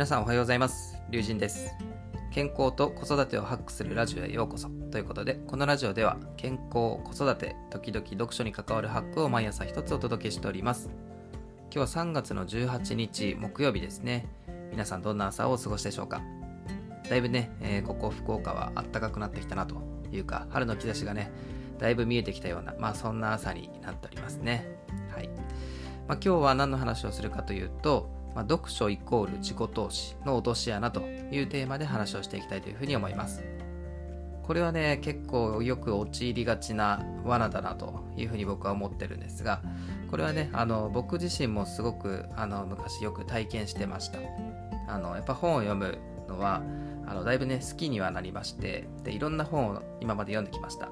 皆さんおはようございます。龍神です。健康と子育てをハックするラジオへようこそ。ということでこのラジオでは健康子育て時々読書に関わるハックを毎朝一つお届けしております。今日は3月の18日木曜日ですね。皆さんどんな朝をお過ごしでしょうか。だいぶね、えー、ここ福岡は暖かくなってきたなというか春の兆しがねだいぶ見えてきたようなまあそんな朝になっておりますね。はい、まあ、今日は何の話をするかというとまあ、読書イコール自己投資の落とし穴というテーマで話をしていきたいというふうに思います。これはね、結構よく陥りがちな罠だなというふうに僕は思ってるんですが、これはね、あの僕自身もすごくあの昔よく体験してました。あのやっぱ本を読むのはあのだいぶね好きにはなりましてでいろんな本を今まで読んできました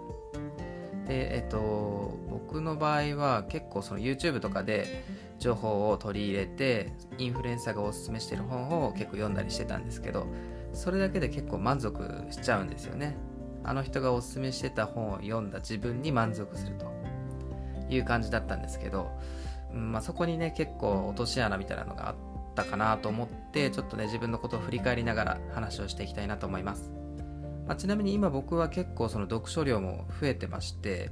でえっと僕の場合は結構その YouTube とかで情報を取り入れてインフルエンサーがおすすめしてる本を結構読んだりしてたんですけどそれだけで結構満足しちゃうんですよね。あの人がおすすめしてた本を読んだ自分に満足するという感じだったんですけど、うんまあ、そこにね結構落とし穴みたいなのがあったかなと思ってちょっとね自分のことを振り返りながら話をしていきたいなと思います、まあ、ちなみに今僕は結構その読書量も増えてまして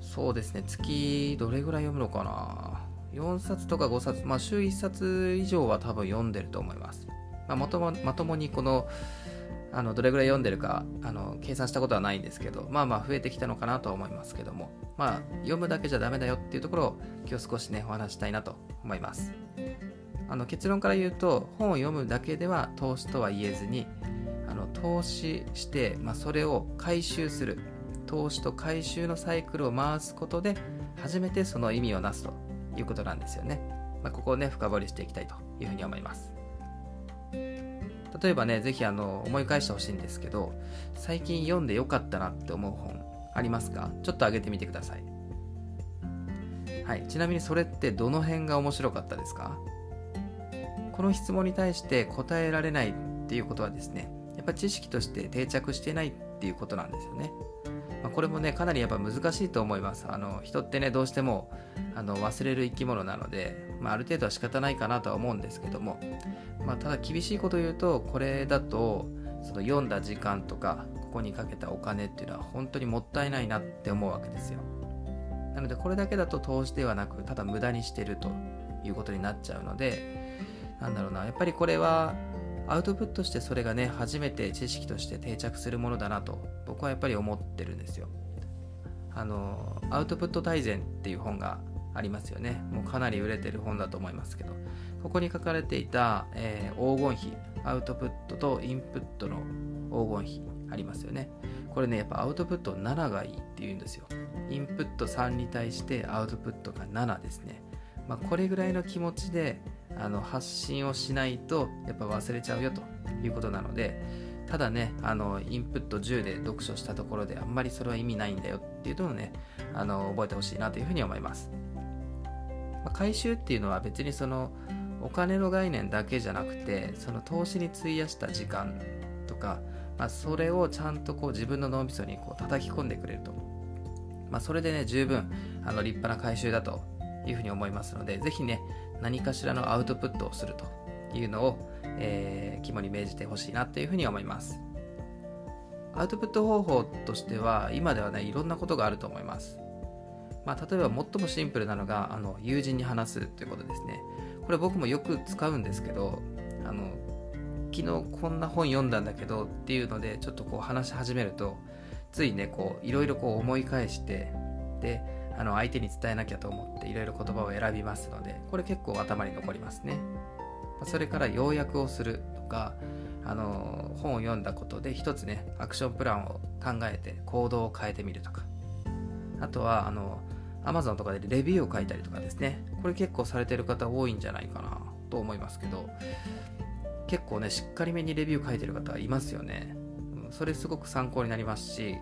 そうですね月どれぐらい読むのかな？4冊とか5冊、まあ、週1冊以上は多分読んでると思います。まあ、まともまともにこのあのどれぐらい読んでるかあの計算したことはないんですけどまあまあ増えてきたのかなとは思いますけどもまあ読むだけじゃダメだよっていうところを今日少しねお話したいなと思います。あの結論から言うと本を読むだけでは投資とは言えずにあの投資して、まあ、それを回収する。投資と回収のサイクルを回すことで初めてその意味をなすということなんですよね。まあ、ここをね、深掘りしていきたいというふうに思います。例えばね、ぜひあの思い返してほしいんですけど、最近読んでよかったなって思う本ありますか？ちょっと挙げてみてください。はい、ちなみにそれってどの辺が面白かったですか？この質問に対して答えられないっていうことはですね、やっぱ知識として定着してないっていうことなんですよね。まあ、これもね、かなりやっぱ難しいと思います。あの人ってね、どうしてもあの忘れる生き物なので、まあ、ある程度は仕方ないかなとは思うんですけども、まあ、ただ厳しいこと言うと、これだと、その読んだ時間とか、ここにかけたお金っていうのは本当にもったいないなって思うわけですよ。なので、これだけだと投資ではなく、ただ無駄にしてるということになっちゃうので、なんだろうな、やっぱりこれはアウトプットしてそれがね初めて知識として定着するものだなと僕はやっぱり思ってるんですよ。あのアウトプット大全っていう本がありますよね。もうかなり売れてる本だと思いますけど。ここに書かれていた、えー、黄金比アウトプットとインプットの黄金比ありますよね。これねやっぱアウトプット7がいいって言うんですよ。インプット3に対してアウトプットが7ですね。まあ、これぐらいの気持ちであの発信をしないとやっぱ忘れちゃうよということなのでただねあのインプット10で読書したところであんまりそれは意味ないんだよっていうのをねあの覚えてほしいなというふうに思います、まあ、回収っていうのは別にそのお金の概念だけじゃなくてその投資に費やした時間とか、まあ、それをちゃんとこう自分の脳みそにこう叩き込んでくれると、まあ、それでね十分あの立派な回収だというふうに思いますので、ぜひね、何かしらのアウトプットをするというのを、えー、肝に銘じてほしいなというふうに思います。アウトプット方法としては、今ではね、いろんなことがあると思います。まあ、例えば最もシンプルなのが、あの友人に話すということですね。これ僕もよく使うんですけど、あの昨日こんな本読んだんだけどっていうので、ちょっとこう話し始めると、ついね、こう、いろいろこう思い返して、で、あの相手に伝えなきゃと思っていろいろ言葉を選びますのでこれ結構頭に残りますね。それから要約をするとかあの本を読んだことで一つねアクションプランを考えて行動を変えてみるとか。あとはあの Amazon とかでレビューを書いたりとかですね。これ結構されてる方多いんじゃないかなと思いますけど結構ねしっかりめにレビュー書いてる方いますよね。それすごく参考になりますし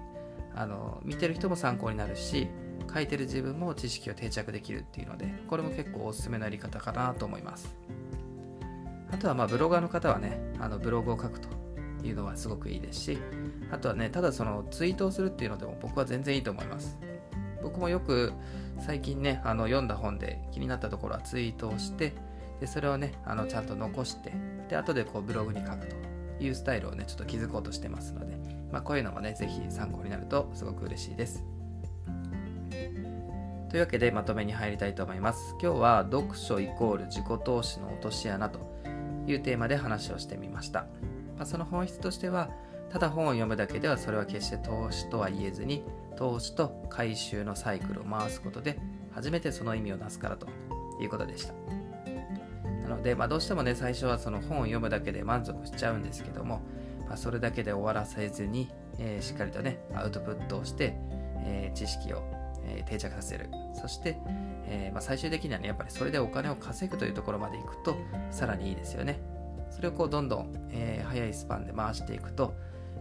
あの見てる人も参考になるし書いてる自分も知識を定着できるっていうのでこれも結構おすすめのやり方かなと思います。あとはまあブロガーの方はねあのブログを書くというのはすごくいいですしあとはねただそのツイートをするっていうのでも僕は全然いいと思います。僕もよく最近ねあの読んだ本で気になったところはツイートをしてでそれをねあのちゃんと残してで後でこうブログに書くというスタイルをねちょっと築こうとしてますので、まあ、こういうのもね是非参考になるとすごく嬉しいです。というわけでまとめに入りたいと思います。今日は読書イコール自己投資の落とし穴というテーマで話をしてみました、まあ、その本質としてはただ本を読むだけではそれは決して投資とは言えずに投資と回収のサイクルを回すことで初めてその意味をなすからということでした。なので、まあ、どうしてもね最初はその本を読むだけで満足しちゃうんですけども、まあ、それだけで終わらせずに、えー、しっかりとねアウトプットをして、えー、知識を、定着させる。そして、えまあ、最終的にはねやっぱりそれでお金を稼ぐというところまでいくとさらにいいですよね。それをこうどんどん、え早いスパンで回していくと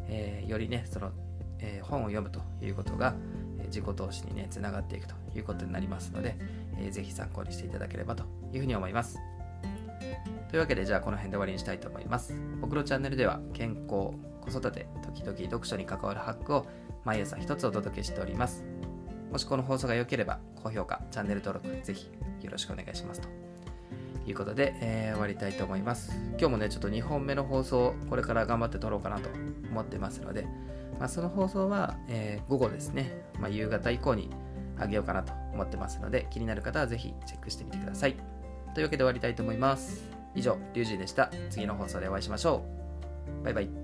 え、よりねその、え、本を読むということが、自己投資にねつながっていくということになりますので、えー、ぜひ参考にしていただければというふうに思います。というわけでじゃあこの辺で終わりにしたいと思います。僕のチャンネルでは健康子育て時々読書に関わるハックを毎朝一つお届けしております。もしこの放送が良ければ高評価チャンネル登録ぜひよろしくお願いしますということで、えー、終わりたいと思います。今日もね、ちょっと2本目の放送、これから頑張って撮ろうかなと思ってますので、まあ、その放送は、えー、午後ですね、まあ、夕方以降にあげようかなと思ってますので、気になる方はぜひチェックしてみてください。というわけで終わりたいと思います。以上、リュウジでした。次の放送でお会いしましょう。バイバイ。